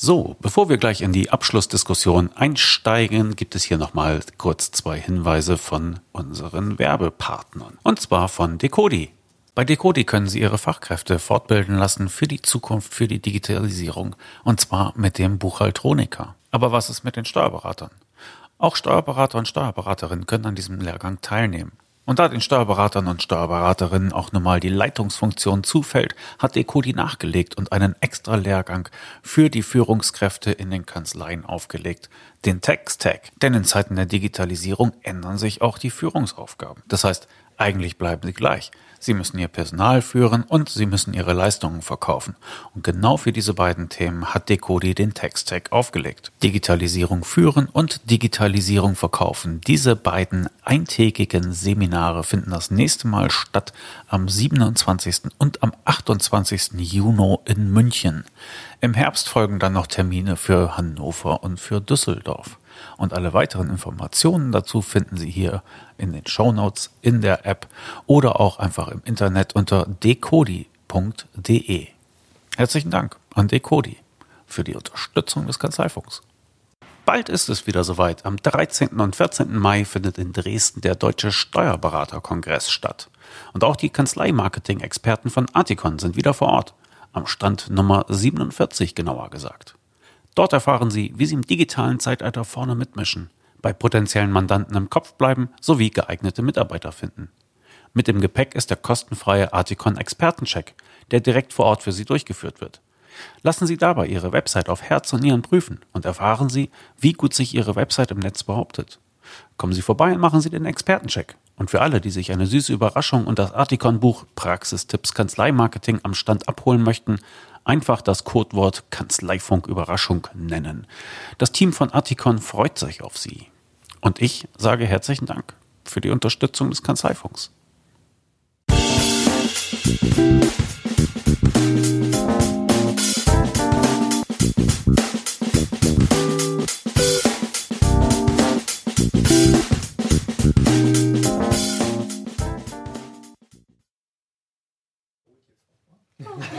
So, bevor wir gleich in die Abschlussdiskussion einsteigen, gibt es hier nochmal kurz zwei Hinweise von unseren Werbepartnern. Und zwar von Decodi. Bei Decodi können Sie Ihre Fachkräfte fortbilden lassen für die Zukunft, für die Digitalisierung. Und zwar mit dem Buchhaltroniker. Aber was ist mit den Steuerberatern? Auch Steuerberater und Steuerberaterinnen können an diesem Lehrgang teilnehmen. Und da den Steuerberatern und Steuerberaterinnen auch nun mal die Leitungsfunktion zufällt, hat Decodi nachgelegt und einen extra Lehrgang für die Führungskräfte in den Kanzleien aufgelegt, den Text-Tag. Denn in Zeiten der Digitalisierung ändern sich auch die Führungsaufgaben. Das heißt, eigentlich bleiben sie gleich. Sie müssen ihr Personal führen und sie müssen ihre Leistungen verkaufen. Und genau für diese beiden Themen hat Decodi den Text-Tag aufgelegt. Digitalisierung führen und Digitalisierung verkaufen. Diese beiden eintägigen Seminare finden das nächste Mal statt am 27. und am 28. Juni in München. Im Herbst folgen dann noch Termine für Hannover und für Düsseldorf. Und alle weiteren Informationen dazu finden Sie hier in den Show Notes, in der App oder auch einfach im Internet unter decodi.de. Herzlichen Dank an Decodi für die Unterstützung des Kanzleifunks. Bald ist es wieder soweit. Am 13. und 14. Mai findet in Dresden der Deutsche Steuerberaterkongress statt. Und auch die Kanzleimarketing-Experten von Articon sind wieder vor Ort. Am Stand Nummer 47 genauer gesagt. Dort erfahren Sie, wie Sie im digitalen Zeitalter vorne mitmischen, bei potenziellen Mandanten im Kopf bleiben sowie geeignete Mitarbeiter finden. Mit dem Gepäck ist der kostenfreie Articon Expertencheck, der direkt vor Ort für Sie durchgeführt wird. Lassen Sie dabei Ihre Website auf Herz und Nieren prüfen und erfahren Sie, wie gut sich Ihre Website im Netz behauptet. Kommen Sie vorbei und machen Sie den Expertencheck. Und für alle, die sich eine süße Überraschung und das Articon-Buch Praxistipps Kanzleimarketing am Stand abholen möchten, einfach das Codewort Kanzleifunk Überraschung nennen. Das Team von Articon freut sich auf Sie. Und ich sage herzlichen Dank für die Unterstützung des Kanzleifunks.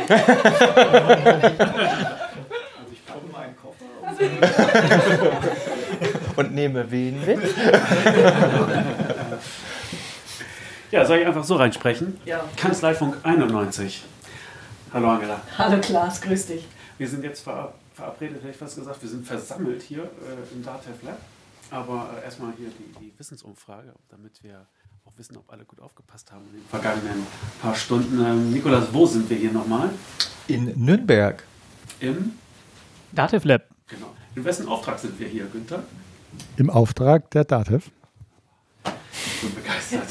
Also ich komme meinen Koffer und, nehme wen mit. ja, soll ich einfach so reinsprechen? Ja. Kanzleifunk 91. Hallo Angela. Hallo Klaas, grüß dich. Wir sind jetzt ver verabredet, hätte ich fast gesagt, wir sind versammelt hier äh, im DATEV Lab. Aber äh, erstmal hier die, die Wissensumfrage, damit wir wissen, ob alle gut aufgepasst haben in den vergangenen paar Stunden. Ähm, Nikolas, wo sind wir hier nochmal? In Nürnberg. Im Dativ Lab. Genau. In wessen Auftrag sind wir hier, Günther? Im Auftrag der Dativ. Ich bin begeistert.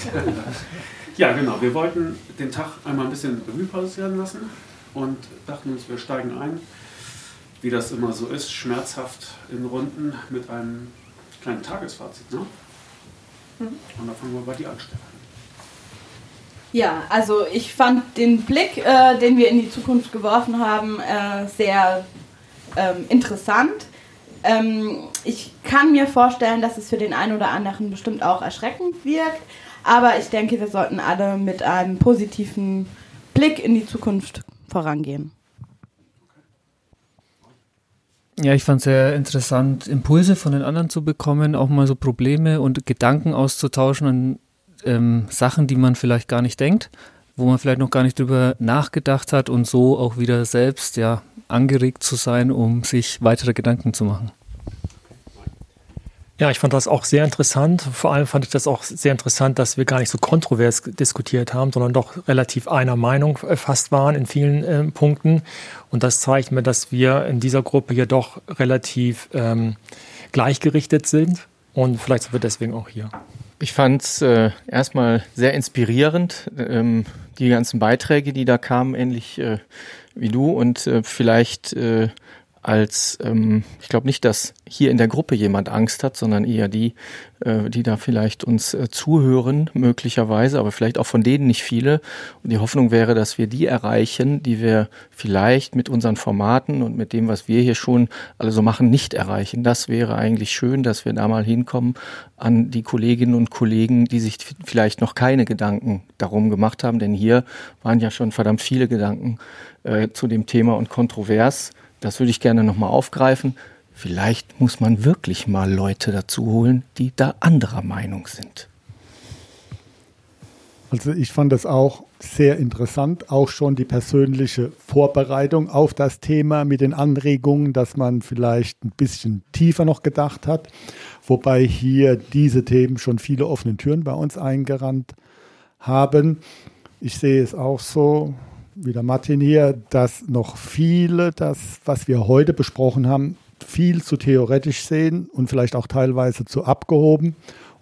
ja, genau. Wir wollten den Tag einmal ein bisschen Revue passieren lassen und dachten uns, wir steigen ein, wie das immer so ist, schmerzhaft in Runden mit einem kleinen Tagesfazit. Ne? Mhm. Und da fangen wir bei dir an, Stefan. Ja, also ich fand den Blick, äh, den wir in die Zukunft geworfen haben, äh, sehr ähm, interessant. Ähm, ich kann mir vorstellen, dass es für den einen oder anderen bestimmt auch erschreckend wirkt, aber ich denke, wir sollten alle mit einem positiven Blick in die Zukunft vorangehen. Ja, ich fand es sehr interessant, Impulse von den anderen zu bekommen, auch mal so Probleme und Gedanken auszutauschen an ähm, Sachen, die man vielleicht gar nicht denkt, wo man vielleicht noch gar nicht drüber nachgedacht hat und so auch wieder selbst ja angeregt zu sein, um sich weitere Gedanken zu machen. Ja, ich fand das auch sehr interessant. Vor allem fand ich das auch sehr interessant, dass wir gar nicht so kontrovers diskutiert haben, sondern doch relativ einer Meinung fast waren in vielen äh, Punkten. Und das zeigt mir, dass wir in dieser Gruppe hier doch relativ ähm, gleichgerichtet sind. Und vielleicht sind wir deswegen auch hier. Ich fand es äh, erstmal sehr inspirierend, ähm, die ganzen Beiträge, die da kamen, ähnlich äh, wie du. Und äh, vielleicht äh, als ähm, ich glaube nicht, dass hier in der Gruppe jemand Angst hat, sondern eher die, äh, die da vielleicht uns äh, zuhören, möglicherweise, aber vielleicht auch von denen nicht viele. Und die Hoffnung wäre, dass wir die erreichen, die wir vielleicht mit unseren Formaten und mit dem, was wir hier schon alle so machen, nicht erreichen. Das wäre eigentlich schön, dass wir da mal hinkommen an die Kolleginnen und Kollegen, die sich vielleicht noch keine Gedanken darum gemacht haben, denn hier waren ja schon verdammt viele Gedanken äh, zu dem Thema und kontrovers das würde ich gerne nochmal aufgreifen. Vielleicht muss man wirklich mal Leute dazu holen, die da anderer Meinung sind. Also ich fand das auch sehr interessant, auch schon die persönliche Vorbereitung auf das Thema mit den Anregungen, dass man vielleicht ein bisschen tiefer noch gedacht hat, wobei hier diese Themen schon viele offene Türen bei uns eingerannt haben. Ich sehe es auch so, wie der Martin hier, dass noch viele das, was wir heute besprochen haben, viel zu theoretisch sehen und vielleicht auch teilweise zu abgehoben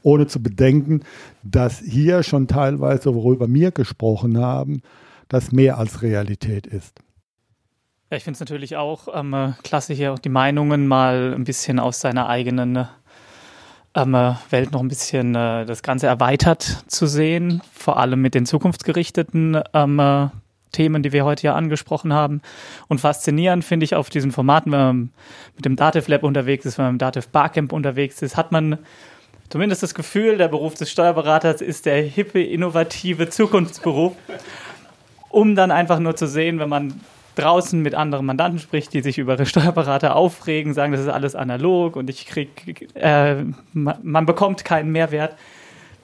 ohne zu bedenken, dass hier schon teilweise, worüber wir gesprochen haben, das mehr als Realität ist. Ja, ich finde es natürlich auch ähm, klasse, hier auch die Meinungen mal ein bisschen aus seiner eigenen ähm, Welt noch ein bisschen äh, das Ganze erweitert zu sehen, vor allem mit den zukunftsgerichteten ähm, Themen, die wir heute ja angesprochen haben. Und faszinierend finde ich auf diesen Formaten, wenn man mit dem Dativ Lab unterwegs ist, wenn man im Dativ Barcamp unterwegs ist, hat man zumindest das Gefühl, der Beruf des Steuerberaters ist der hippe, innovative Zukunftsberuf, um dann einfach nur zu sehen, wenn man draußen mit anderen Mandanten spricht, die sich über ihre Steuerberater aufregen, sagen, das ist alles analog und ich krieg, äh, man bekommt keinen Mehrwert.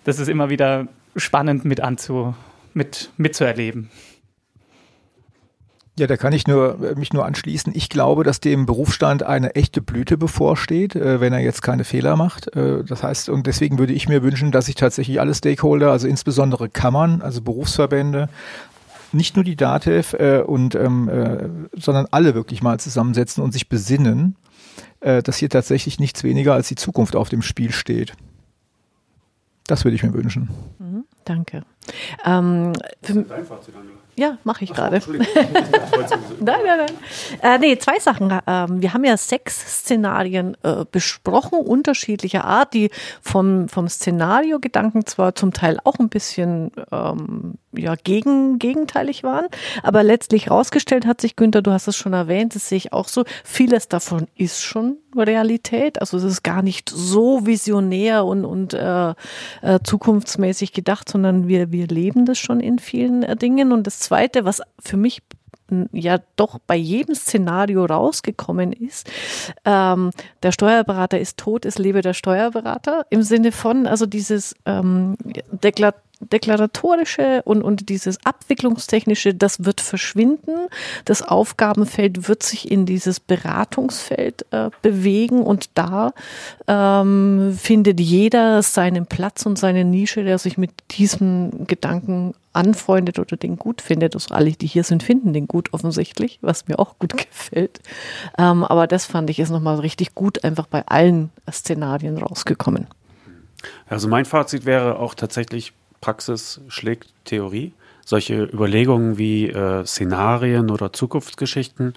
Das ist immer wieder spannend mit anzu, mit, mitzuerleben. Ja, da kann ich nur, äh, mich nur anschließen. Ich glaube, dass dem Berufsstand eine echte Blüte bevorsteht, äh, wenn er jetzt keine Fehler macht. Äh, das heißt, und deswegen würde ich mir wünschen, dass sich tatsächlich alle Stakeholder, also insbesondere Kammern, also Berufsverbände, nicht nur die DATEV äh, und, ähm, äh, sondern alle wirklich mal zusammensetzen und sich besinnen, äh, dass hier tatsächlich nichts weniger als die Zukunft auf dem Spiel steht. Das würde ich mir wünschen. Mhm, danke. Ähm, für, ja, mache ich gerade. nein, nein, nein. Äh, nee, zwei Sachen. Ähm, wir haben ja sechs Szenarien äh, besprochen, unterschiedlicher Art, die vom, vom Szenario-Gedanken zwar zum Teil auch ein bisschen ähm, ja, gegen, gegenteilig waren, aber letztlich rausgestellt hat sich, Günther, du hast es schon erwähnt, das sehe ich auch so, vieles davon ist schon Realität. Also es ist gar nicht so visionär und, und äh, äh, zukunftsmäßig gedacht, sondern wir, wir leben das schon in vielen äh, Dingen. Und das Zweite, was für mich ja doch bei jedem Szenario rausgekommen ist, ähm, der Steuerberater ist tot, es lebe der Steuerberater im Sinne von, also dieses ähm, Deklar deklaratorische und, und dieses abwicklungstechnische, das wird verschwinden. Das Aufgabenfeld wird sich in dieses Beratungsfeld äh, bewegen und da ähm, findet jeder seinen Platz und seine Nische, der sich mit diesem Gedanken anfreundet oder den gut findet. Also alle, die hier sind, finden den gut offensichtlich, was mir auch gut gefällt. Ähm, aber das fand ich ist nochmal richtig gut einfach bei allen Szenarien rausgekommen. Also mein Fazit wäre auch tatsächlich Praxis schlägt Theorie. Solche Überlegungen wie äh, Szenarien oder Zukunftsgeschichten,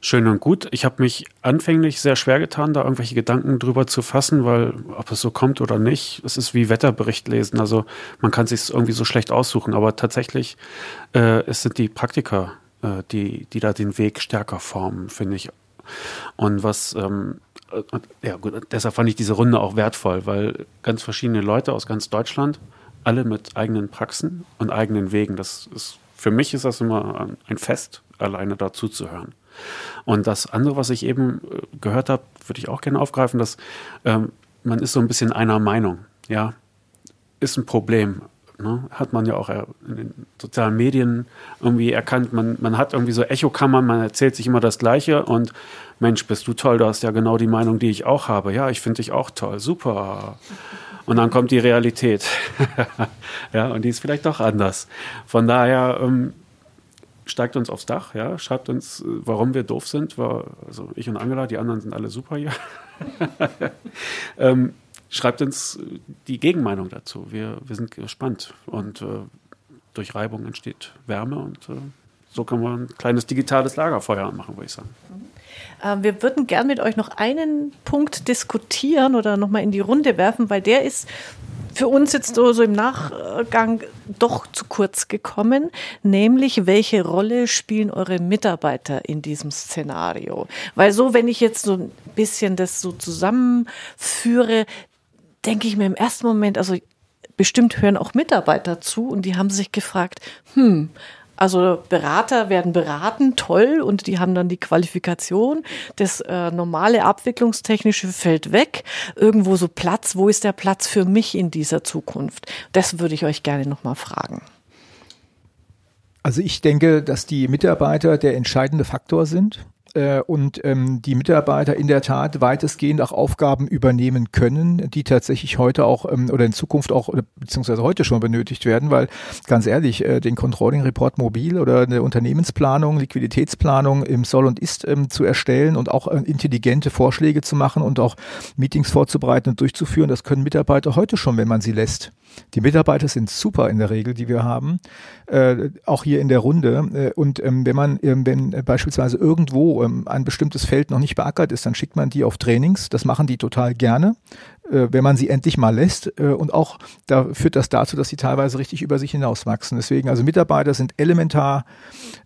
schön und gut. Ich habe mich anfänglich sehr schwer getan, da irgendwelche Gedanken drüber zu fassen, weil ob es so kommt oder nicht, es ist wie Wetterbericht lesen. Also man kann sich irgendwie so schlecht aussuchen. Aber tatsächlich, äh, es sind die Praktiker, äh, die, die da den Weg stärker formen, finde ich. Und was ähm, äh, ja gut, deshalb fand ich diese Runde auch wertvoll, weil ganz verschiedene Leute aus ganz Deutschland alle mit eigenen Praxen und eigenen Wegen. Das ist, für mich ist das immer ein Fest, alleine dazu zu hören. Und das andere, was ich eben äh, gehört habe, würde ich auch gerne aufgreifen, dass ähm, man ist so ein bisschen einer Meinung. Ja, ist ein Problem. Ne? Hat man ja auch in den sozialen Medien irgendwie erkannt. Man, man hat irgendwie so Echokammern, man erzählt sich immer das Gleiche und Mensch, bist du toll, du hast ja genau die Meinung, die ich auch habe. Ja, ich finde dich auch toll, super. Und dann kommt die Realität. ja, und die ist vielleicht doch anders. Von daher ähm, steigt uns aufs Dach, ja, schreibt uns, äh, warum wir doof sind. War, also ich und Angela, die anderen sind alle super hier. ähm, schreibt uns äh, die Gegenmeinung dazu. Wir, wir sind gespannt. Und äh, durch Reibung entsteht Wärme und äh, so kann man ein kleines digitales Lagerfeuer machen, würde ich sagen. Mhm. Ähm, wir würden gern mit euch noch einen Punkt diskutieren oder nochmal in die Runde werfen, weil der ist für uns jetzt so, so im Nachgang doch zu kurz gekommen, nämlich welche Rolle spielen eure Mitarbeiter in diesem Szenario? Weil so, wenn ich jetzt so ein bisschen das so zusammenführe, denke ich mir im ersten Moment, also bestimmt hören auch Mitarbeiter zu und die haben sich gefragt, hm, Also Berater werden beraten, toll, und die haben dann die Qualifikation. Das äh, normale Abwicklungstechnische fällt weg. Irgendwo so Platz, wo ist der Platz für mich in dieser Zukunft? Das würde ich euch gerne nochmal fragen. Also ich denke, dass die Mitarbeiter der entscheidende Faktor sind äh, und ähm, die Mitarbeiter in der Tat weitestgehend auch Aufgaben übernehmen können, die tatsächlich heute auch ähm, oder in Zukunft auch oder beziehungsweise heute schon benötigt werden, weil ganz ehrlich, äh, den Controlling Report mobil oder eine Unternehmensplanung, Liquiditätsplanung im Soll und Ist ähm, zu erstellen und auch äh, intelligente Vorschläge zu machen und auch Meetings vorzubereiten und durchzuführen, das können Mitarbeiter heute schon, wenn man sie lässt. Die Mitarbeiter sind super in der Regel, die wir haben, äh, auch hier in der Runde. Äh, und ähm, wenn man, ähm, wenn beispielsweise irgendwo ähm, ein bestimmtes Feld noch nicht beackert ist, dann schickt man die auf Trainings. Das machen die total gerne, äh, wenn man sie endlich mal lässt. Äh, und auch da führt das dazu, dass sie teilweise richtig über sich hinauswachsen. Deswegen, also Mitarbeiter sind elementar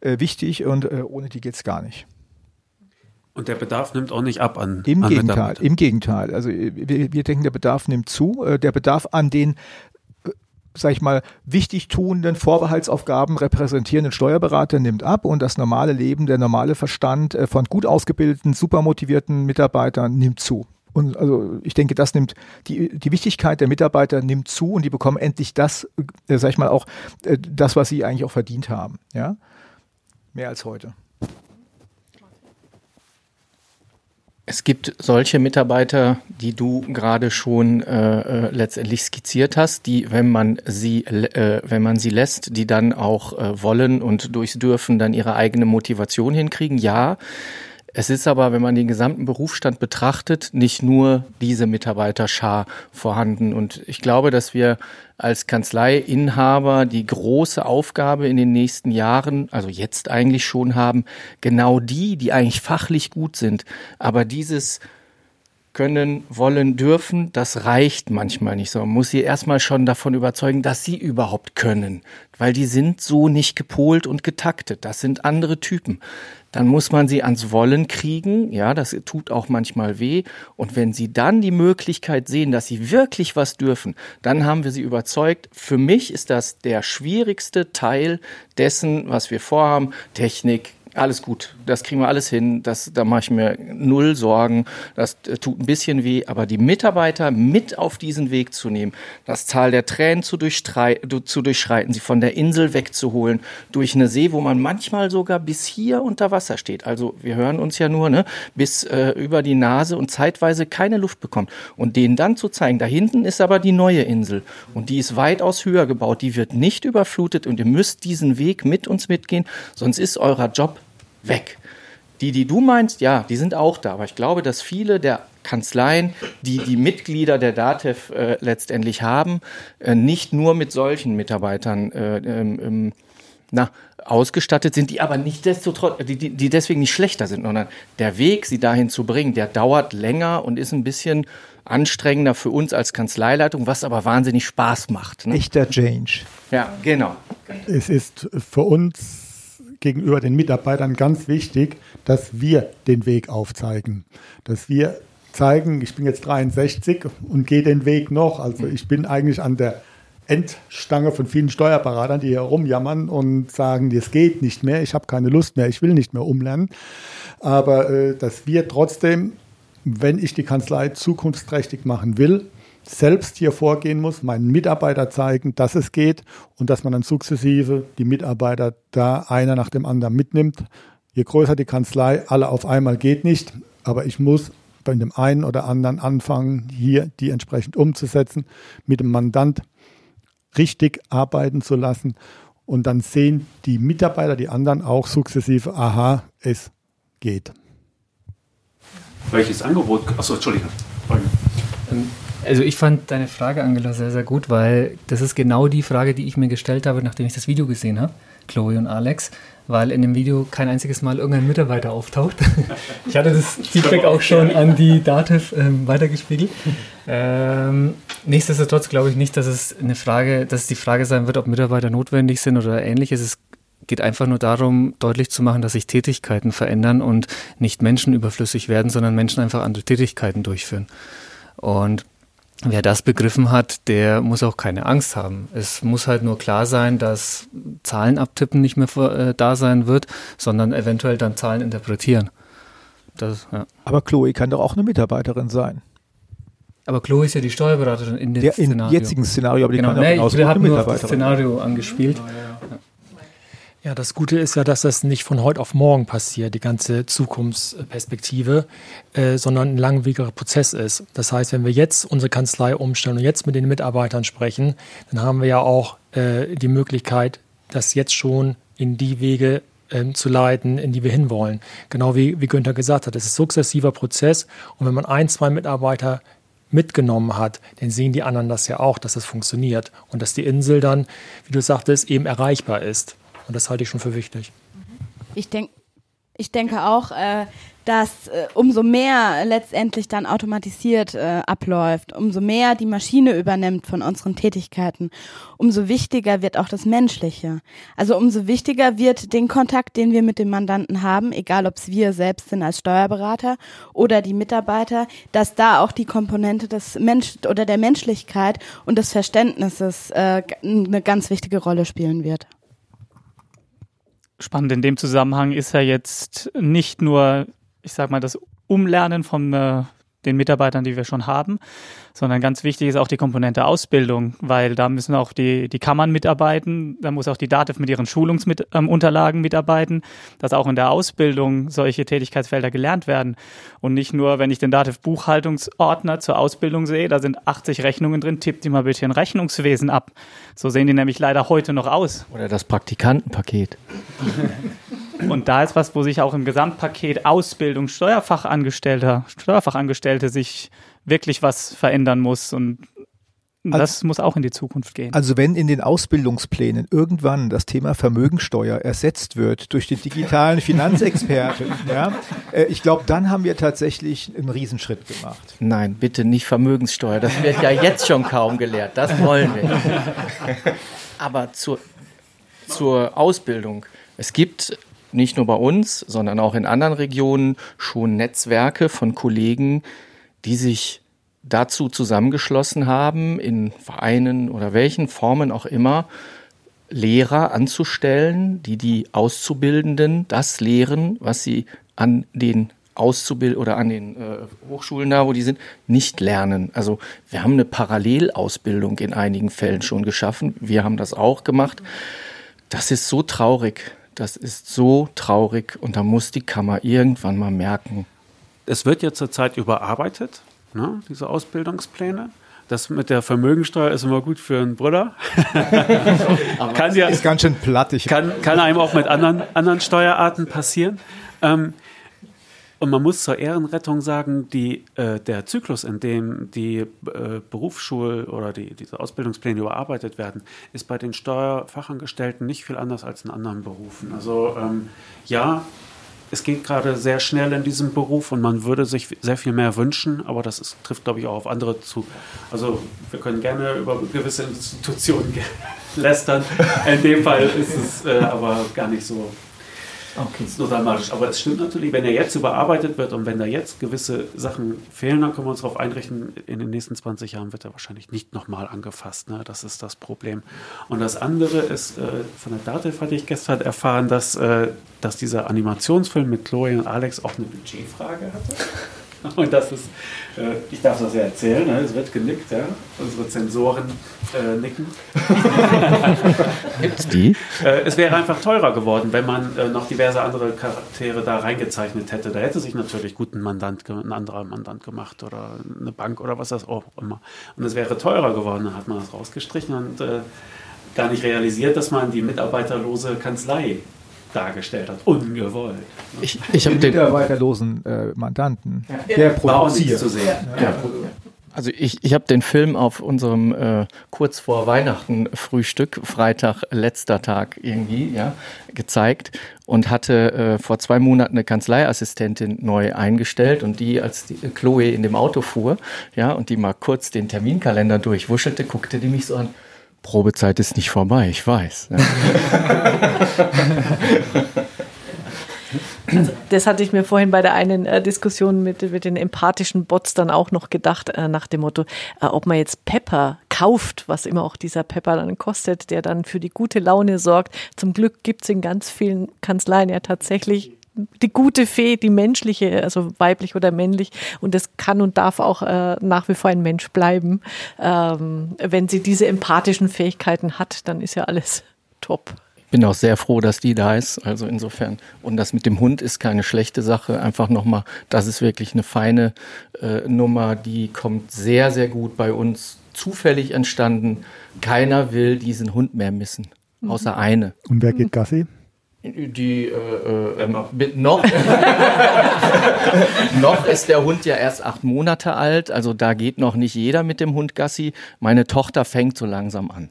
äh, wichtig und äh, ohne die geht's gar nicht. Und der Bedarf nimmt auch nicht ab an. Im an Gegenteil, im Gegenteil. Also wir, wir denken, der Bedarf nimmt zu. Äh, Der Bedarf an den sag ich mal, wichtig tuenden Vorbehaltsaufgaben repräsentierenden Steuerberater nimmt ab und das normale Leben, der normale Verstand äh, von gut ausgebildeten, super motivierten Mitarbeitern nimmt zu. Und also ich denke, das nimmt die, die Wichtigkeit der Mitarbeiter nimmt zu und die bekommen endlich das, äh, sag ich mal, auch äh, das, was sie eigentlich auch verdient haben. Ja? Mehr als heute. Es gibt solche Mitarbeiter, die du gerade schon äh, äh, letztendlich skizziert hast, die, wenn man sie, äh, wenn man sie lässt, die dann auch äh, wollen und durchs Dürfen dann ihre eigene Motivation hinkriegen. Ja, es ist aber, wenn man den gesamten Berufsstand betrachtet, nicht nur diese Mitarbeiterschar vorhanden. Und ich glaube, dass wir als Kanzleiinhaber die große Aufgabe in den nächsten Jahren, also jetzt eigentlich schon haben, genau die, die eigentlich fachlich gut sind, aber dieses können, wollen, dürfen, das reicht manchmal nicht so. Man muss sie erstmal schon davon überzeugen, dass sie überhaupt können, weil die sind so nicht gepolt und getaktet. Das sind andere Typen dann muss man sie ans Wollen kriegen. Ja, das tut auch manchmal weh. Und wenn sie dann die Möglichkeit sehen, dass sie wirklich was dürfen, dann haben wir sie überzeugt. Für mich ist das der schwierigste Teil dessen, was wir vorhaben. Technik, alles gut, das kriegen wir alles hin, das, da mache ich mir null Sorgen, das äh, tut ein bisschen weh, aber die Mitarbeiter mit auf diesen Weg zu nehmen, das Tal der Tränen zu, zu durchschreiten, sie von der Insel wegzuholen, durch eine See, wo man manchmal sogar bis hier unter Wasser steht, also wir hören uns ja nur, ne, bis äh, über die Nase und zeitweise keine Luft bekommt. Und denen dann zu zeigen, da hinten ist aber die neue Insel. Und die ist weitaus höher gebaut, die wird nicht überflutet. Und ihr müsst diesen Weg mit uns mitgehen, sonst ist euer Job weg. Die, die du meinst, ja, die sind auch da. Aber ich glaube, dass viele der Kanzleien, die die Mitglieder der DATEV äh, letztendlich haben, äh, nicht nur mit solchen Mitarbeitern äh, ähm, ähm na, ausgestattet sind, die aber nicht destotrotz, die, die, die deswegen nicht schlechter sind, sondern der Weg, sie dahin zu bringen, der dauert länger und ist ein bisschen anstrengender für uns als Kanzleileitung, was aber wahnsinnig Spaß macht. Ne? Echter Change. Ja, genau. Es ist für uns gegenüber den Mitarbeitern ganz wichtig, dass wir den Weg aufzeigen. Dass wir zeigen, ich bin jetzt 63 und gehe den Weg noch. Also ich bin eigentlich an der Endstange von vielen Steuerberatern, die hier rumjammern und sagen, es geht nicht mehr, ich habe keine Lust mehr, ich will nicht mehr umlernen. Aber äh, dass wir trotzdem, wenn ich die Kanzlei zukunftsträchtig machen will, selbst hier vorgehen muss, meinen Mitarbeiter zeigen, dass es geht und dass man dann sukzessive die Mitarbeiter da einer nach dem anderen mitnimmt. Je größer die Kanzlei, alle auf einmal geht nicht, aber ich muss bei dem einen oder anderen anfangen, hier die entsprechend umzusetzen, mit dem Mandant richtig arbeiten zu lassen und dann sehen die Mitarbeiter, die anderen auch sukzessive, aha, es geht. Welches Angebot? Achso, Entschuldigung. Also ich fand deine Frage, Angela, sehr, sehr gut, weil das ist genau die Frage, die ich mir gestellt habe, nachdem ich das Video gesehen habe, Chloe und Alex, weil in dem Video kein einziges Mal irgendein Mitarbeiter auftaucht. Ich hatte das Feedback auch schon an die Dativ ähm, weitergespiegelt. Ähm, nichtsdestotrotz glaube ich nicht, dass es eine Frage, dass es die Frage sein wird, ob Mitarbeiter notwendig sind oder ähnliches. Es geht einfach nur darum, deutlich zu machen, dass sich Tätigkeiten verändern und nicht Menschen überflüssig werden, sondern Menschen einfach andere Tätigkeiten durchführen. Und wer das begriffen hat, der muss auch keine Angst haben. Es muss halt nur klar sein, dass Zahlen abtippen nicht mehr äh, da sein wird, sondern eventuell dann Zahlen interpretieren. Das, ja. Aber Chloe kann doch auch eine Mitarbeiterin sein. Aber Chloe ist ja die Steuerberaterin in dem ja, Szenario. Im jetzigen Szenario, aber die genau, kann nee, auch ich habe nur auf das Szenario angespielt. Ja, ja, ja, das Gute ist ja, dass das nicht von heute auf morgen passiert, die ganze Zukunftsperspektive, äh, sondern ein langwieriger Prozess ist. Das heißt, wenn wir jetzt unsere Kanzlei umstellen und jetzt mit den Mitarbeitern sprechen, dann haben wir ja auch äh, die Möglichkeit, das jetzt schon in die Wege ähm, zu leiten, in die wir hinwollen. Genau wie, wie Günther gesagt hat, es ist ein sukzessiver Prozess und wenn man ein, zwei Mitarbeiter mitgenommen hat, dann sehen die anderen das ja auch, dass es das funktioniert und dass die Insel dann, wie du sagtest, eben erreichbar ist. Und das halte ich schon für wichtig. Ich, denk, ich denke auch, äh, dass äh, umso mehr letztendlich dann automatisiert äh, abläuft, umso mehr die Maschine übernimmt von unseren Tätigkeiten, umso wichtiger wird auch das Menschliche. Also umso wichtiger wird den Kontakt, den wir mit dem Mandanten haben, egal ob es wir selbst sind als Steuerberater oder die Mitarbeiter, dass da auch die Komponente des Mensch oder der Menschlichkeit und des Verständnisses äh, eine ganz wichtige Rolle spielen wird spannend in dem Zusammenhang ist ja jetzt nicht nur ich sag mal, das Umlernen von äh, den Mitarbeitern, die wir schon haben, sondern ganz wichtig ist auch die Komponente Ausbildung, weil da müssen auch die, die Kammern mitarbeiten, da muss auch die DATEV mit ihren Schulungsunterlagen ähm, mitarbeiten, dass auch in der Ausbildung solche Tätigkeitsfelder gelernt werden. Und nicht nur, wenn ich den DATEV Buchhaltungsordner zur Ausbildung sehe, da sind 80 Rechnungen drin, tippt die mal bitte in Rechnungswesen ab. So sehen die nämlich leider heute noch aus. Oder das Praktikantenpaket. Und da ist was, wo sich auch im Gesamtpaket Ausbildung Steuerfachangestellter, Steuerfachangestellte sich wirklich was verändern muss und das also, muss auch in die Zukunft gehen. Also wenn in den Ausbildungsplänen irgendwann das Thema Vermögensteuer ersetzt wird durch den digitalen Finanzexperten, ja, äh, ich glaube, dann haben wir tatsächlich einen Riesenschritt gemacht. Nein, bitte nicht Vermögenssteuer. Das wird ja jetzt schon kaum gelehrt. Das wollen wir. Aber zur, zur Ausbildung. Es gibt nicht nur bei uns, sondern auch in anderen Regionen schon Netzwerke von Kollegen, die sich dazu zusammengeschlossen haben, in Vereinen oder welchen Formen auch immer, Lehrer anzustellen, die die Auszubildenden das lehren, was sie an den Auszubild oder an den äh, Hochschulen da, wo die sind, nicht lernen. Also wir haben eine Parallelausbildung in einigen Fällen schon geschaffen. Wir haben das auch gemacht. Das ist so traurig. Das ist so traurig und da muss die Kammer irgendwann mal merken. Es wird ja zurzeit überarbeitet, ne, diese Ausbildungspläne. Das mit der Vermögensteuer ist immer gut für einen Bruder. kann ja, ist ganz schön plattig. Kann, kann einem auch mit anderen, anderen Steuerarten passieren. Ähm, und man muss zur Ehrenrettung sagen, die, äh, der Zyklus, in dem die äh, Berufsschul- oder die, diese Ausbildungspläne überarbeitet werden, ist bei den Steuerfachangestellten nicht viel anders als in anderen Berufen. Also ähm, ja, es geht gerade sehr schnell in diesem Beruf und man würde sich sehr viel mehr wünschen, aber das ist, trifft, glaube ich, auch auf andere zu. Also wir können gerne über gewisse Institutionen lästern. In dem Fall ist es äh, aber gar nicht so Okay. Das ist nur dramatisch. Aber es stimmt natürlich, wenn er jetzt überarbeitet wird und wenn da jetzt gewisse Sachen fehlen, dann können wir uns darauf einrichten, in den nächsten 20 Jahren wird er wahrscheinlich nicht nochmal angefasst. Ne? Das ist das Problem. Und das andere ist, äh, von der DATEV hatte ich gestern erfahren, dass, äh, dass dieser Animationsfilm mit Chloe und Alex auch eine Budgetfrage hatte. Und das ist, äh, ich darf das ja erzählen, ne? es wird genickt, ja? unsere Zensoren äh, nicken. Gibt's die? Äh, es wäre einfach teurer geworden, wenn man äh, noch diverse andere Charaktere da reingezeichnet hätte. Da hätte sich natürlich gut ein, Mandant, ein anderer Mandant gemacht oder eine Bank oder was das auch immer. Und es wäre teurer geworden, dann hat man das rausgestrichen und äh, gar nicht realisiert, dass man die mitarbeiterlose Kanzlei dargestellt hat, ungewollt. Ich, ich habe den mitarbeiterlosen äh, Mandanten, ja. der produziert. zu sehen. Ja. Ja. Also ich, ich habe den Film auf unserem äh, kurz vor Weihnachten Frühstück, Freitag, letzter Tag irgendwie, ja, gezeigt und hatte äh, vor zwei Monaten eine Kanzleiassistentin neu eingestellt und die, als die, äh, Chloe in dem Auto fuhr, ja, und die mal kurz den Terminkalender durchwuschelte, guckte die mich so an, Probezeit ist nicht vorbei, ich weiß. Also das hatte ich mir vorhin bei der einen äh, Diskussion mit, mit den empathischen Bots dann auch noch gedacht, äh, nach dem Motto, äh, ob man jetzt Pepper kauft, was immer auch dieser Pepper dann kostet, der dann für die gute Laune sorgt. Zum Glück gibt es in ganz vielen Kanzleien ja tatsächlich die gute Fee, die menschliche, also weiblich oder männlich, und das kann und darf auch äh, nach wie vor ein Mensch bleiben. Ähm, wenn sie diese empathischen Fähigkeiten hat, dann ist ja alles top bin auch sehr froh, dass die da ist. Also insofern. Und das mit dem Hund ist keine schlechte Sache. Einfach nochmal, das ist wirklich eine feine äh, Nummer. Die kommt sehr, sehr gut bei uns zufällig entstanden. Keiner will diesen Hund mehr missen. Mhm. Außer eine. Und wer geht Gassi? Die äh, äh, noch, noch ist der Hund ja erst acht Monate alt, also da geht noch nicht jeder mit dem Hund Gassi. Meine Tochter fängt so langsam an.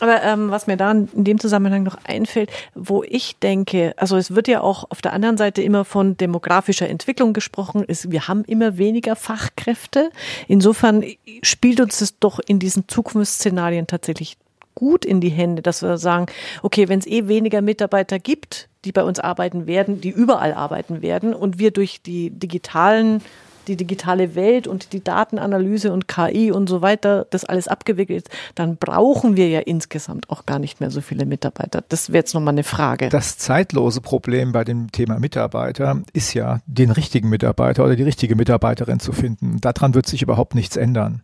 Aber ähm, was mir da in dem Zusammenhang noch einfällt, wo ich denke, also es wird ja auch auf der anderen Seite immer von demografischer Entwicklung gesprochen, ist, wir haben immer weniger Fachkräfte. Insofern spielt uns das doch in diesen Zukunftsszenarien tatsächlich gut in die Hände, dass wir sagen, okay, wenn es eh weniger Mitarbeiter gibt, die bei uns arbeiten werden, die überall arbeiten werden und wir durch die digitalen die digitale Welt und die Datenanalyse und KI und so weiter, das alles abgewickelt dann brauchen wir ja insgesamt auch gar nicht mehr so viele Mitarbeiter. Das wäre jetzt nochmal eine Frage. Das zeitlose Problem bei dem Thema Mitarbeiter ist ja, den richtigen Mitarbeiter oder die richtige Mitarbeiterin zu finden. Daran wird sich überhaupt nichts ändern.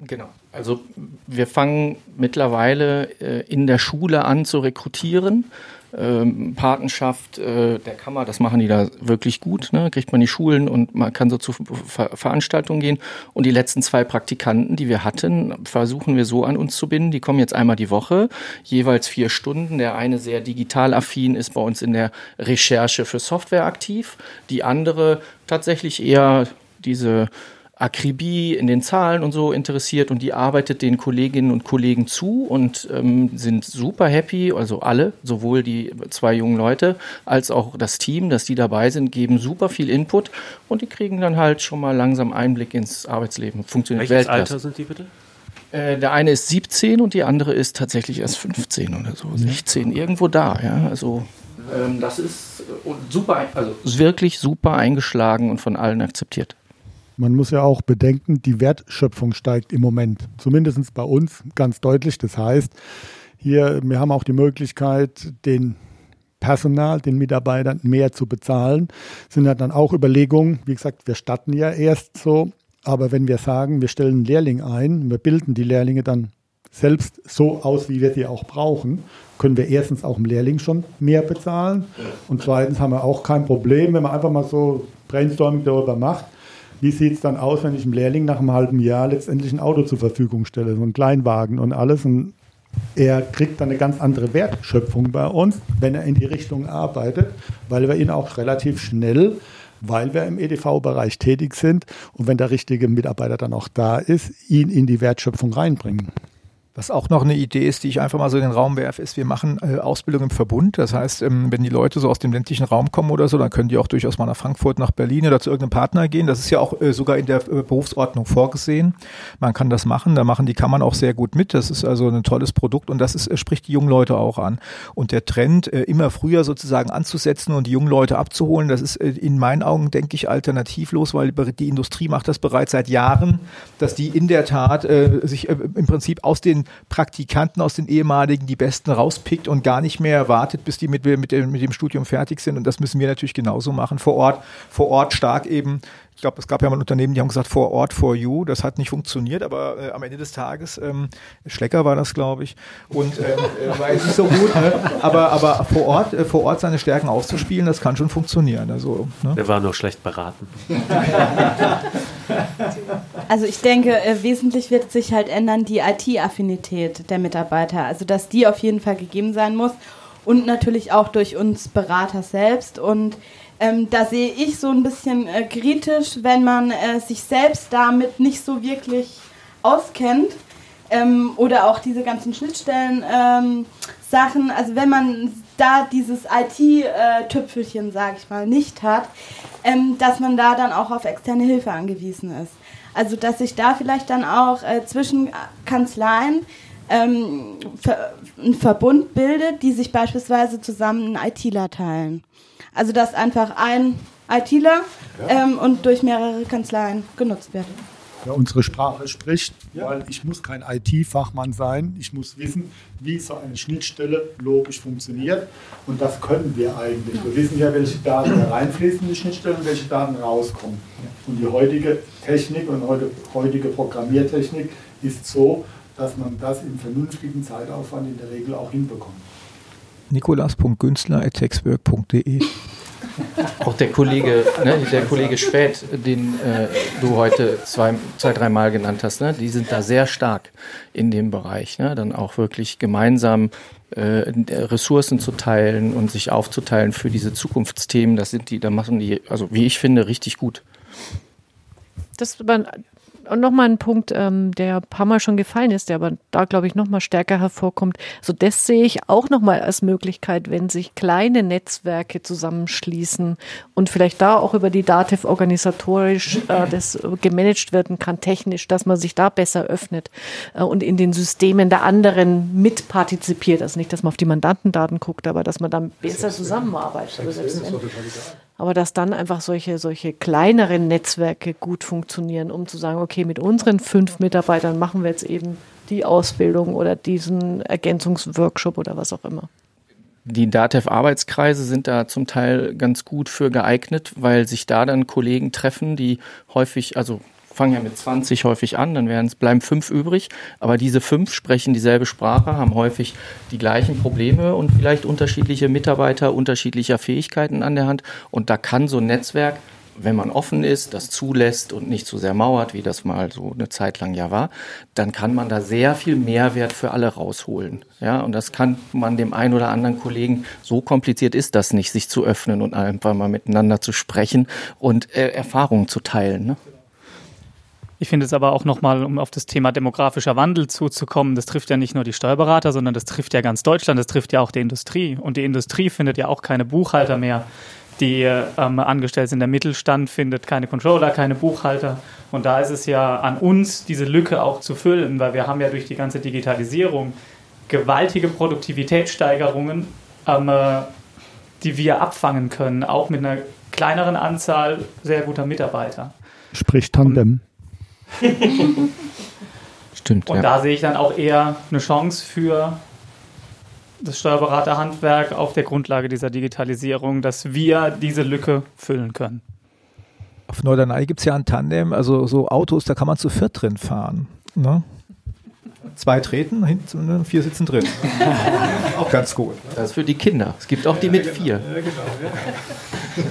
Genau. Also wir fangen mittlerweile äh, in der Schule an zu rekrutieren ähm, Patenschaft äh, der Kammer, das machen die da wirklich gut. Ne? Kriegt man die Schulen und man kann so zu Ver Veranstaltungen gehen. Und die letzten zwei Praktikanten, die wir hatten, versuchen wir so an uns zu binden. Die kommen jetzt einmal die Woche, jeweils vier Stunden. Der eine sehr digital affin ist bei uns in der Recherche für Software aktiv. Die andere tatsächlich eher diese Akribie in den Zahlen und so interessiert und die arbeitet den Kolleginnen und Kollegen zu und ähm, sind super happy, also alle, sowohl die zwei jungen Leute als auch das Team, dass die dabei sind, geben super viel Input und die kriegen dann halt schon mal langsam Einblick ins Arbeitsleben. Funktioniert Welches Weltklasse. Alter sind die bitte? Äh, der eine ist 17 und die andere ist tatsächlich erst 15 oder so, 16, irgendwo da, ja, also ähm, das ist äh, super, also wirklich super eingeschlagen und von allen akzeptiert. Man muss ja auch bedenken, die Wertschöpfung steigt im Moment, zumindest bei uns ganz deutlich. Das heißt, hier, wir haben auch die Möglichkeit, den Personal, den Mitarbeitern mehr zu bezahlen. Das sind ja dann auch Überlegungen. Wie gesagt, wir starten ja erst so. Aber wenn wir sagen, wir stellen einen Lehrling ein, wir bilden die Lehrlinge dann selbst so aus, wie wir sie auch brauchen, können wir erstens auch dem Lehrling schon mehr bezahlen. Und zweitens haben wir auch kein Problem, wenn man einfach mal so Brainstorming darüber macht, wie sieht es dann aus, wenn ich dem Lehrling nach einem halben Jahr letztendlich ein Auto zur Verfügung stelle, so einen Kleinwagen und alles. Und er kriegt dann eine ganz andere Wertschöpfung bei uns, wenn er in die Richtung arbeitet, weil wir ihn auch relativ schnell, weil wir im EDV-Bereich tätig sind und wenn der richtige Mitarbeiter dann auch da ist, ihn in die Wertschöpfung reinbringen. Was auch noch eine Idee ist, die ich einfach mal so in den Raum werfe, ist, wir machen äh, Ausbildung im Verbund. Das heißt, ähm, wenn die Leute so aus dem ländlichen Raum kommen oder so, dann können die auch durchaus mal nach Frankfurt, nach Berlin oder zu irgendeinem Partner gehen. Das ist ja auch äh, sogar in der äh, Berufsordnung vorgesehen. Man kann das machen. Da machen die Kammern auch sehr gut mit. Das ist also ein tolles Produkt und das ist, äh, spricht die jungen Leute auch an. Und der Trend, äh, immer früher sozusagen anzusetzen und die jungen Leute abzuholen, das ist äh, in meinen Augen, denke ich, alternativlos, weil die Industrie macht das bereits seit Jahren, dass die in der Tat sich im Prinzip aus den Praktikanten aus den ehemaligen die Besten rauspickt und gar nicht mehr wartet, bis die mit, mit, dem, mit dem Studium fertig sind. Und das müssen wir natürlich genauso machen, vor Ort, vor Ort stark eben ich glaube, es gab ja mal ein Unternehmen, die haben gesagt, vor Ort, for you. Das hat nicht funktioniert, aber äh, am Ende des Tages, ähm, Schlecker war das, glaube ich, und ähm, äh, war jetzt nicht so gut. Ne? Aber, aber vor Ort, äh, vor Ort seine Stärken auszuspielen, das kann schon funktionieren. Also, ne? Der war nur schlecht beraten. Also ich denke, äh, wesentlich wird sich halt ändern die IT-Affinität der Mitarbeiter. Also dass die auf jeden Fall gegeben sein muss und natürlich auch durch uns Berater selbst und ähm, da sehe ich so ein bisschen äh, kritisch, wenn man äh, sich selbst damit nicht so wirklich auskennt ähm, oder auch diese ganzen Schnittstellen-Sachen. Ähm, also wenn man da dieses IT-Tüpfelchen, sage ich mal, nicht hat, ähm, dass man da dann auch auf externe Hilfe angewiesen ist. Also dass sich da vielleicht dann auch äh, zwischen Kanzleien ähm, einen Verbund bildet, die sich beispielsweise zusammen einen ITler teilen. Also dass einfach ein ITler ja. ähm, und durch mehrere Kanzleien genutzt wird ja, unsere Sprache spricht, ja. weil ich muss kein IT-Fachmann sein. Ich muss wissen, wie so eine Schnittstelle logisch funktioniert. Und das können wir eigentlich. Wir wissen ja, welche Daten reinfließen in die Schnittstelle und welche Daten rauskommen. Und die heutige Technik und heute, heutige Programmiertechnik ist so, dass man das im vernünftigen Zeitaufwand in der Regel auch hinbekommt. Nikolas.günstler.textwork.de auch der Kollege, ne, der Kollege Späth, den äh, du heute zwei, zwei, dreimal genannt hast, ne, die sind da sehr stark in dem Bereich. Ne, dann auch wirklich gemeinsam äh, Ressourcen zu teilen und sich aufzuteilen für diese Zukunftsthemen. Das sind die, da machen die, also wie ich finde, richtig gut. Das war und nochmal ein Punkt, ähm, der ein paar Mal schon gefallen ist, der aber da, glaube ich, nochmal stärker hervorkommt. So, das sehe ich auch nochmal als Möglichkeit, wenn sich kleine Netzwerke zusammenschließen und vielleicht da auch über die Dativ organisatorisch äh, das gemanagt werden kann, technisch, dass man sich da besser öffnet äh, und in den Systemen der anderen mitpartizipiert. Also nicht, dass man auf die Mandantendaten guckt, aber dass man dann besser zusammenarbeitet. Aber dass dann einfach solche, solche kleineren Netzwerke gut funktionieren, um zu sagen, okay, mit unseren fünf Mitarbeitern machen wir jetzt eben die Ausbildung oder diesen Ergänzungsworkshop oder was auch immer. Die DATEV-Arbeitskreise sind da zum Teil ganz gut für geeignet, weil sich da dann Kollegen treffen, die häufig, also fangen ja mit 20 häufig an, dann werden es bleiben fünf übrig, aber diese fünf sprechen dieselbe Sprache, haben häufig die gleichen Probleme und vielleicht unterschiedliche Mitarbeiter unterschiedlicher Fähigkeiten an der Hand und da kann so ein Netzwerk wenn man offen ist, das zulässt und nicht so sehr mauert, wie das mal so eine Zeit lang ja war, dann kann man da sehr viel Mehrwert für alle rausholen. Ja, und das kann man dem einen oder anderen Kollegen, so kompliziert ist das nicht, sich zu öffnen und einfach mal miteinander zu sprechen und äh, Erfahrungen zu teilen. Ne? Ich finde es aber auch nochmal, um auf das Thema demografischer Wandel zuzukommen, das trifft ja nicht nur die Steuerberater, sondern das trifft ja ganz Deutschland, das trifft ja auch die Industrie. Und die Industrie findet ja auch keine Buchhalter mehr, die ähm, angestellt sind. Der Mittelstand findet keine Controller, keine Buchhalter. Und da ist es ja an uns, diese Lücke auch zu füllen, weil wir haben ja durch die ganze Digitalisierung gewaltige Produktivitätssteigerungen, ähm, äh, die wir abfangen können, auch mit einer kleineren Anzahl sehr guter Mitarbeiter. Sprich Tandem. Stimmt. Und ja. da sehe ich dann auch eher eine Chance für das Steuerberaterhandwerk auf der Grundlage dieser Digitalisierung, dass wir diese Lücke füllen können. Auf Norderney gibt es ja ein Tandem, also so Autos, da kann man zu viert drin fahren. Ne? Zwei treten, hinten vier sitzen drin. auch ganz gut. Das ist für die Kinder. Es gibt auch die mit vier. Ja, genau, ja.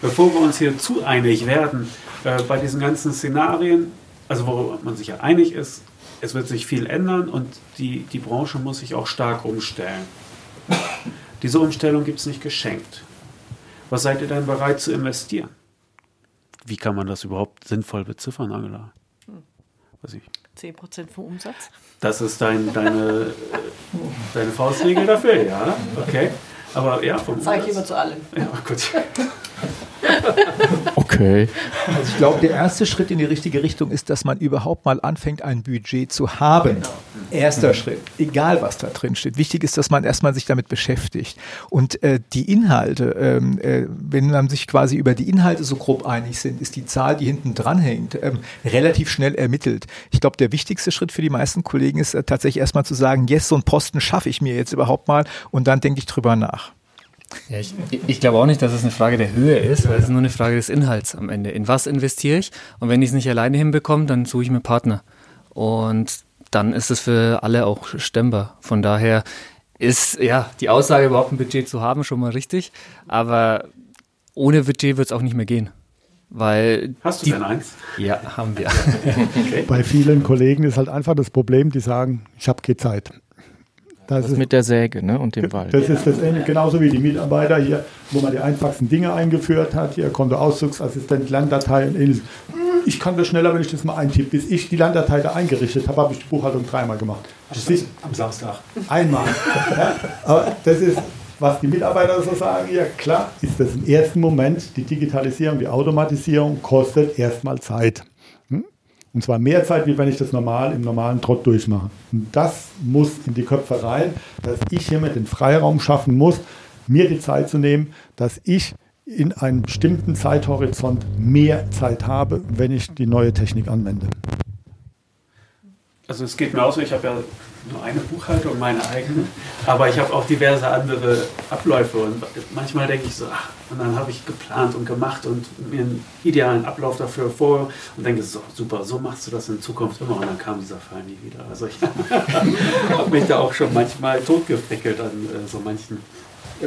Bevor wir uns hier zu einig werden, äh, bei diesen ganzen Szenarien, also wo man sich ja einig ist, es wird sich viel ändern und die, die Branche muss sich auch stark umstellen. Diese Umstellung gibt es nicht geschenkt. Was seid ihr denn bereit zu investieren? Wie kann man das überhaupt sinnvoll beziffern, Angela? Weiß ich. 10% vom Umsatz? Das ist dein, deine, deine Faustregel dafür, ja? Okay. Aber ja, vom Sag ich immer zu allem. Ja, gut. Okay. Also ich glaube, der erste Schritt in die richtige Richtung ist, dass man überhaupt mal anfängt, ein Budget zu haben. Genau. Erster mhm. Schritt, egal was da drin steht. Wichtig ist, dass man erstmal sich damit beschäftigt. Und äh, die Inhalte, ähm, äh, wenn man sich quasi über die Inhalte so grob einig sind, ist die Zahl, die hinten dran hängt, ähm, relativ schnell ermittelt. Ich glaube, der wichtigste Schritt für die meisten Kollegen ist äh, tatsächlich erstmal zu sagen, yes, so einen Posten schaffe ich mir jetzt überhaupt mal und dann denke ich drüber nach. Ja, ich, ich glaube auch nicht, dass es eine Frage der Höhe ist, weil es ist nur eine Frage des Inhalts am Ende. In was investiere ich? Und wenn ich es nicht alleine hinbekomme, dann suche ich mir Partner. Und dann ist es für alle auch stemmbar. Von daher ist ja die Aussage, überhaupt ein Budget zu haben, schon mal richtig. Aber ohne Budget wird es auch nicht mehr gehen. Weil Hast du die, denn eins? Ja, haben wir. okay. Bei vielen Kollegen ist halt einfach das Problem, die sagen, ich habe keine Zeit. Das, das ist mit der Säge ne, und dem Wald. Das ist das Ende, genauso wie die Mitarbeiter hier, wo man die einfachsten Dinge eingeführt hat. Hier Kontoauszugsassistent, Landdatei und ähnliches. Ich kann das schneller, wenn ich das mal eintippe. Bis ich die Landdatei da eingerichtet habe, habe ich die Buchhaltung dreimal gemacht. Ist am Samstag. Einmal. ja, aber das ist, was die Mitarbeiter so sagen, ja klar, ist das im ersten Moment die Digitalisierung, die Automatisierung kostet erstmal Zeit. Und zwar mehr Zeit, wie wenn ich das normal im normalen Trott durchmache. Und das muss in die Köpfe rein, dass ich hiermit den Freiraum schaffen muss, mir die Zeit zu nehmen, dass ich in einem bestimmten Zeithorizont mehr Zeit habe, wenn ich die neue Technik anwende. Also es geht mir auch so, ich habe ja nur eine Buchhaltung, meine eigene, aber ich habe auch diverse andere Abläufe und manchmal denke ich so, ach, und dann habe ich geplant und gemacht und mir einen idealen Ablauf dafür vor und denke so, super, so machst du das in Zukunft immer und dann kam dieser Fall nie wieder. Also ich habe mich da auch schon manchmal totgefrickelt an äh, so manchen.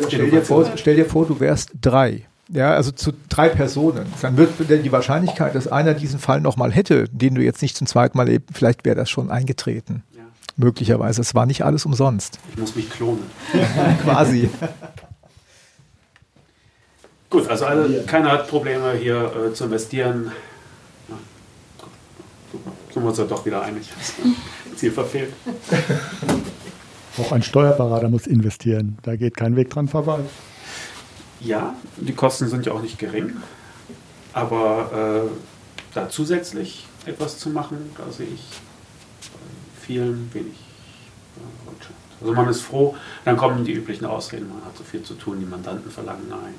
Stell dir, vor, stell dir vor, du wärst drei ja, also zu drei Personen, dann wird denn die Wahrscheinlichkeit, dass einer diesen Fall nochmal hätte, den du jetzt nicht zum zweiten Mal lebst, vielleicht wäre das schon eingetreten. Möglicherweise. Es war nicht alles umsonst. Ich muss mich klonen. Quasi. Gut, also alle, keiner hat Probleme hier äh, zu investieren. Ja, Sind wir uns ja doch wieder einig. Ziel verfehlt. Auch ein Steuerberater muss investieren. Da geht kein Weg dran vorbei. Ja, die Kosten sind ja auch nicht gering, aber äh, da zusätzlich etwas zu machen, da sehe ich vielen wenig Wirtschaft. Also man ist froh, dann kommen die üblichen Ausreden, man hat so viel zu tun, die Mandanten verlangen ein.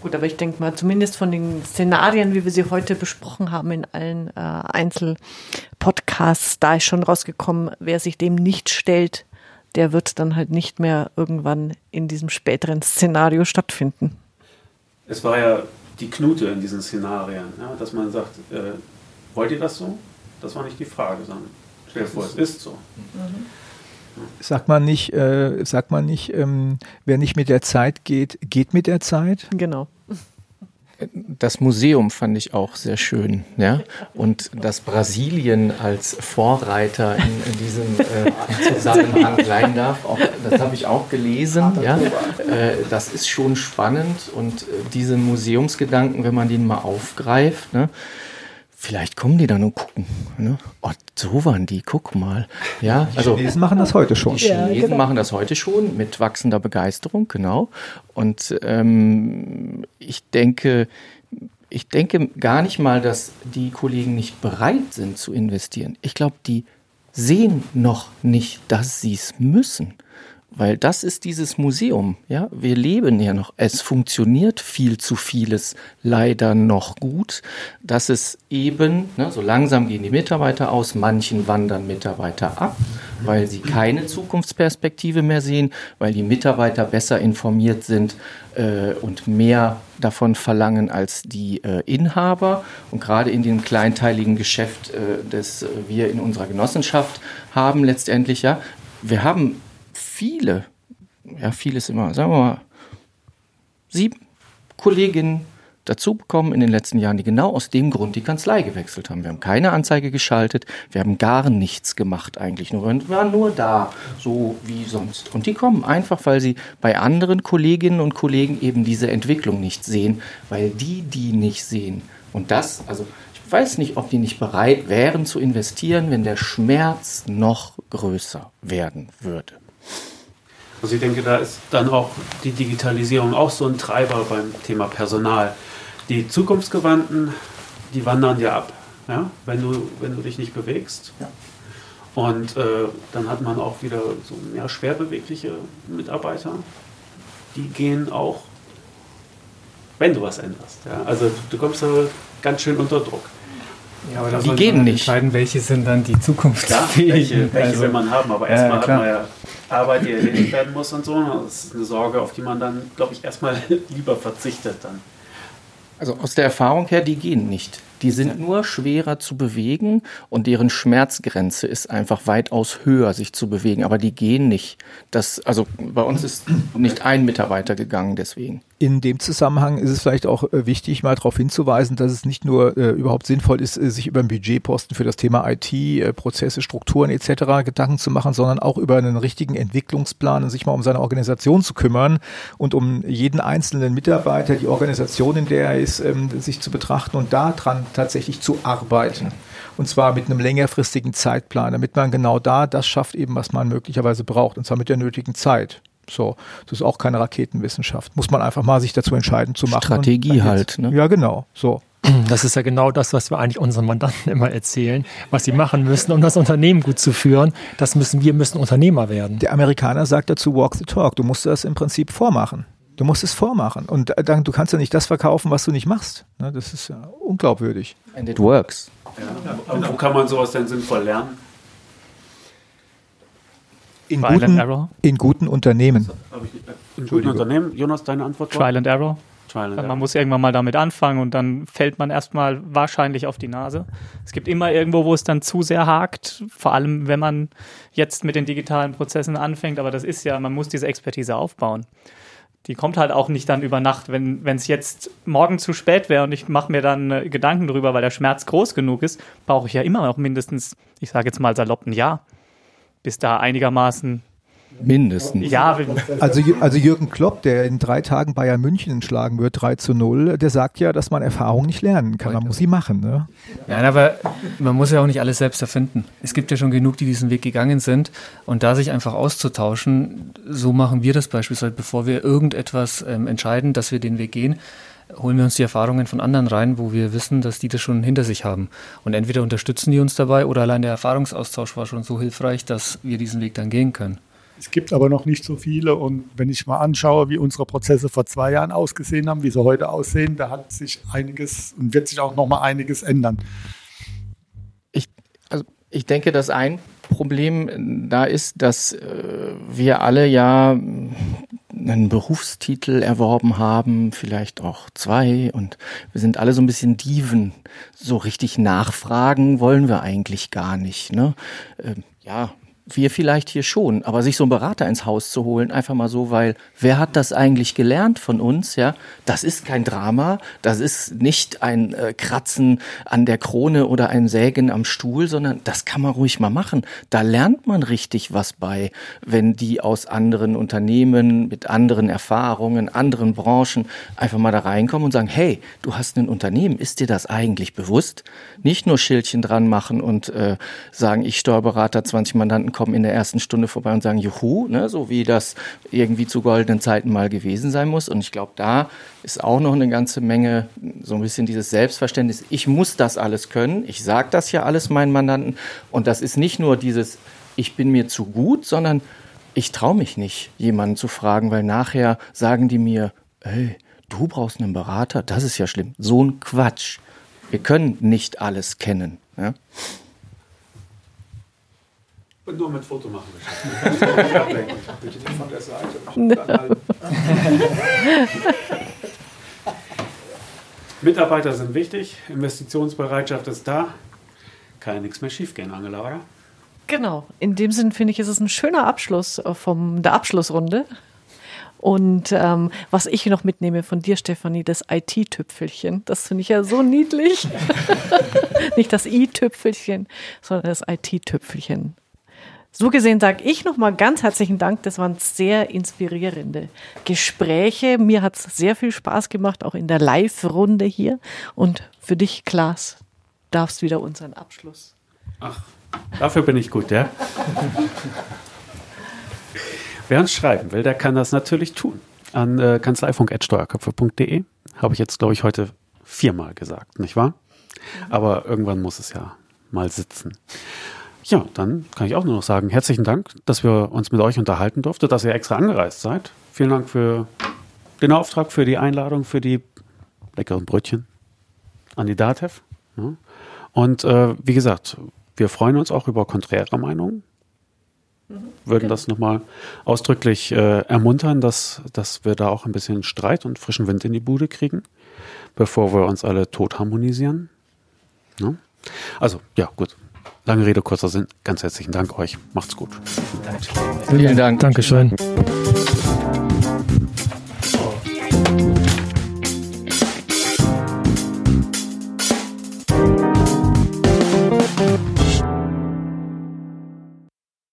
Gut, aber ich denke mal, zumindest von den Szenarien, wie wir sie heute besprochen haben in allen äh, Einzelpodcasts, da ist schon rausgekommen, wer sich dem nicht stellt, der wird dann halt nicht mehr irgendwann in diesem späteren Szenario stattfinden. Es war ja die Knute in diesen Szenarien, ja, dass man sagt, äh, wollt ihr das so? Das war nicht die Frage, sondern stell dir vor, es ist so. Mhm. Sagt man nicht, äh, sagt man nicht, ähm, wer nicht mit der Zeit geht, geht mit der Zeit? Genau. Das Museum fand ich auch sehr schön, ja. Und dass Brasilien als Vorreiter in, in diesem äh, Zusammenhang sein darf, auch, das habe ich auch gelesen, ja. Äh, das ist schon spannend und äh, diese Museumsgedanken, wenn man den mal aufgreift, ne, Vielleicht kommen die dann und gucken. Ne? Oh, so waren die, guck mal. Ja, die also, Chinesen machen das heute schon. Die Chinesen ja, genau. machen das heute schon mit wachsender Begeisterung, genau. Und ähm, ich denke, ich denke gar nicht mal, dass die Kollegen nicht bereit sind zu investieren. Ich glaube, die sehen noch nicht, dass sie es müssen. Weil das ist dieses Museum, ja. Wir leben ja noch. Es funktioniert viel zu vieles leider noch gut. Dass es eben, ne, so langsam gehen die Mitarbeiter aus, manchen wandern Mitarbeiter ab, weil sie keine Zukunftsperspektive mehr sehen, weil die Mitarbeiter besser informiert sind äh, und mehr davon verlangen als die äh, Inhaber. Und gerade in dem kleinteiligen Geschäft, äh, das wir in unserer Genossenschaft haben, letztendlich, ja, wir haben viele, ja, vieles immer, sagen wir mal, sieben Kolleginnen dazu bekommen in den letzten Jahren, die genau aus dem Grund die Kanzlei gewechselt haben. Wir haben keine Anzeige geschaltet, wir haben gar nichts gemacht eigentlich, nur wir waren nur da, so wie sonst. Und die kommen einfach, weil sie bei anderen Kolleginnen und Kollegen eben diese Entwicklung nicht sehen, weil die die nicht sehen. Und das, also ich weiß nicht, ob die nicht bereit wären zu investieren, wenn der Schmerz noch größer werden würde. Also ich denke, da ist dann auch die Digitalisierung auch so ein Treiber beim Thema Personal. Die Zukunftsgewandten, die wandern ja ab, ja? Wenn, du, wenn du dich nicht bewegst. Ja. Und äh, dann hat man auch wieder so mehr schwerbewegliche Mitarbeiter. Die gehen auch, wenn du was änderst. Ja? Also du kommst da ganz schön unter Druck. Ja, aber die gehen nicht. entscheiden, welche sind dann die zukunftsfähigen. welche, welche also, will man haben, aber erstmal ja, hat man ja Arbeit, die erledigt werden muss und so. Das ist eine Sorge, auf die man dann, glaube ich, erstmal lieber verzichtet dann. Also aus der Erfahrung her, die gehen nicht. Die sind nur schwerer zu bewegen und deren Schmerzgrenze ist einfach weitaus höher, sich zu bewegen. Aber die gehen nicht. Das, also bei uns ist nicht ein Mitarbeiter gegangen deswegen. In dem Zusammenhang ist es vielleicht auch äh, wichtig, mal darauf hinzuweisen, dass es nicht nur äh, überhaupt sinnvoll ist, äh, sich über einen Budgetposten für das Thema IT, äh, Prozesse, Strukturen etc. Gedanken zu machen, sondern auch über einen richtigen Entwicklungsplan und sich mal um seine Organisation zu kümmern und um jeden einzelnen Mitarbeiter, die Organisation, in der er ist, ähm, sich zu betrachten und daran tatsächlich zu arbeiten. Und zwar mit einem längerfristigen Zeitplan, damit man genau da das schafft, eben was man möglicherweise braucht, und zwar mit der nötigen Zeit. So, das ist auch keine Raketenwissenschaft. Muss man einfach mal sich dazu entscheiden zu machen. Strategie halt. Ne? Ja, genau. So. Das ist ja genau das, was wir eigentlich unseren Mandanten immer erzählen, was sie machen müssen, um das Unternehmen gut zu führen. Das müssen wir müssen Unternehmer werden. Der Amerikaner sagt dazu Walk the Talk. Du musst das im Prinzip vormachen. Du musst es vormachen. Und dann, du kannst ja nicht das verkaufen, was du nicht machst. Ne, das ist ja unglaubwürdig. And it works. Ja. Und wo kann man sowas denn sinnvoll lernen? In guten, in guten, Unternehmen. In guten Unternehmen. Jonas, deine Antwort? Trial and Error. Trial and man error. muss irgendwann mal damit anfangen und dann fällt man erstmal wahrscheinlich auf die Nase. Es gibt immer irgendwo, wo es dann zu sehr hakt, vor allem wenn man jetzt mit den digitalen Prozessen anfängt, aber das ist ja, man muss diese Expertise aufbauen. Die kommt halt auch nicht dann über Nacht. Wenn es jetzt morgen zu spät wäre und ich mache mir dann äh, Gedanken drüber, weil der Schmerz groß genug ist, brauche ich ja immer noch mindestens, ich sage jetzt mal salopp, ein Jahr bis da einigermaßen Mindestens. Ja, also, also Jürgen Klopp, der in drei Tagen Bayern München schlagen wird, 3 zu 0, der sagt ja, dass man Erfahrung nicht lernen kann. Man muss sie machen. Ne? Ja, aber man muss ja auch nicht alles selbst erfinden. Es gibt ja schon genug, die diesen Weg gegangen sind. Und da sich einfach auszutauschen, so machen wir das beispielsweise, bevor wir irgendetwas ähm, entscheiden, dass wir den Weg gehen, holen wir uns die Erfahrungen von anderen rein, wo wir wissen, dass die das schon hinter sich haben. Und entweder unterstützen die uns dabei oder allein der Erfahrungsaustausch war schon so hilfreich, dass wir diesen Weg dann gehen können. Es gibt aber noch nicht so viele und wenn ich mal anschaue, wie unsere Prozesse vor zwei Jahren ausgesehen haben, wie sie heute aussehen, da hat sich einiges und wird sich auch noch mal einiges ändern. Ich, also ich denke, dass ein Problem da ist, dass äh, wir alle ja einen Berufstitel erworben haben, vielleicht auch zwei und wir sind alle so ein bisschen Diven. So richtig nachfragen wollen wir eigentlich gar nicht. Ne? Ähm, ja, wir vielleicht hier schon, aber sich so einen Berater ins Haus zu holen, einfach mal so, weil wer hat das eigentlich gelernt von uns, ja? Das ist kein Drama, das ist nicht ein äh, Kratzen an der Krone oder ein Sägen am Stuhl, sondern das kann man ruhig mal machen. Da lernt man richtig was bei, wenn die aus anderen Unternehmen, mit anderen Erfahrungen, anderen Branchen einfach mal da reinkommen und sagen, hey, du hast ein Unternehmen, ist dir das eigentlich bewusst? Nicht nur Schildchen dran machen und äh, sagen, ich Steuerberater, 20 Mandanten kommen in der ersten Stunde vorbei und sagen Juhu, ne, so wie das irgendwie zu goldenen Zeiten mal gewesen sein muss. Und ich glaube, da ist auch noch eine ganze Menge, so ein bisschen dieses Selbstverständnis, ich muss das alles können, ich sage das ja alles meinen Mandanten. Und das ist nicht nur dieses, ich bin mir zu gut, sondern ich traue mich nicht, jemanden zu fragen, weil nachher sagen die mir, hey, du brauchst einen Berater, das ist ja schlimm. So ein Quatsch. Wir können nicht alles kennen. Ja? Und nur mit Foto machen wir Bitte nicht von der Seite. Mitarbeiter sind wichtig, Investitionsbereitschaft ist da. Kann ja nichts mehr schiefgehen, Angela, oder? Genau. In dem Sinn finde ich, ist es ein schöner Abschluss von der Abschlussrunde. Und ähm, was ich noch mitnehme von dir, Stefanie, das IT-Tüpfelchen. Das finde ich ja so niedlich. Nicht das I-Tüpfelchen, sondern das IT-Tüpfelchen. So gesehen sage ich nochmal ganz herzlichen Dank. Das waren sehr inspirierende Gespräche. Mir hat es sehr viel Spaß gemacht, auch in der Live-Runde hier. Und für dich, Klaas, darfst wieder unseren Abschluss. Ach, dafür bin ich gut, ja? Wer uns schreiben will, der kann das natürlich tun. An äh, kanzleifunk.steuerköpfe.de habe ich jetzt, glaube ich, heute viermal gesagt, nicht wahr? Aber irgendwann muss es ja mal sitzen. Ja, dann kann ich auch nur noch sagen, herzlichen Dank, dass wir uns mit euch unterhalten durften, dass ihr extra angereist seid. Vielen Dank für den Auftrag, für die Einladung, für die leckeren Brötchen an die DATEV. Ja. Und äh, wie gesagt, wir freuen uns auch über konträre Meinungen. Mhm, Würden genau. das nochmal ausdrücklich äh, ermuntern, dass, dass wir da auch ein bisschen Streit und frischen Wind in die Bude kriegen, bevor wir uns alle tot harmonisieren. Ja. Also, ja, gut. Lange Rede, kurzer Sinn. Ganz herzlichen Dank euch. Macht's gut. Vielen Dank. Dankeschön.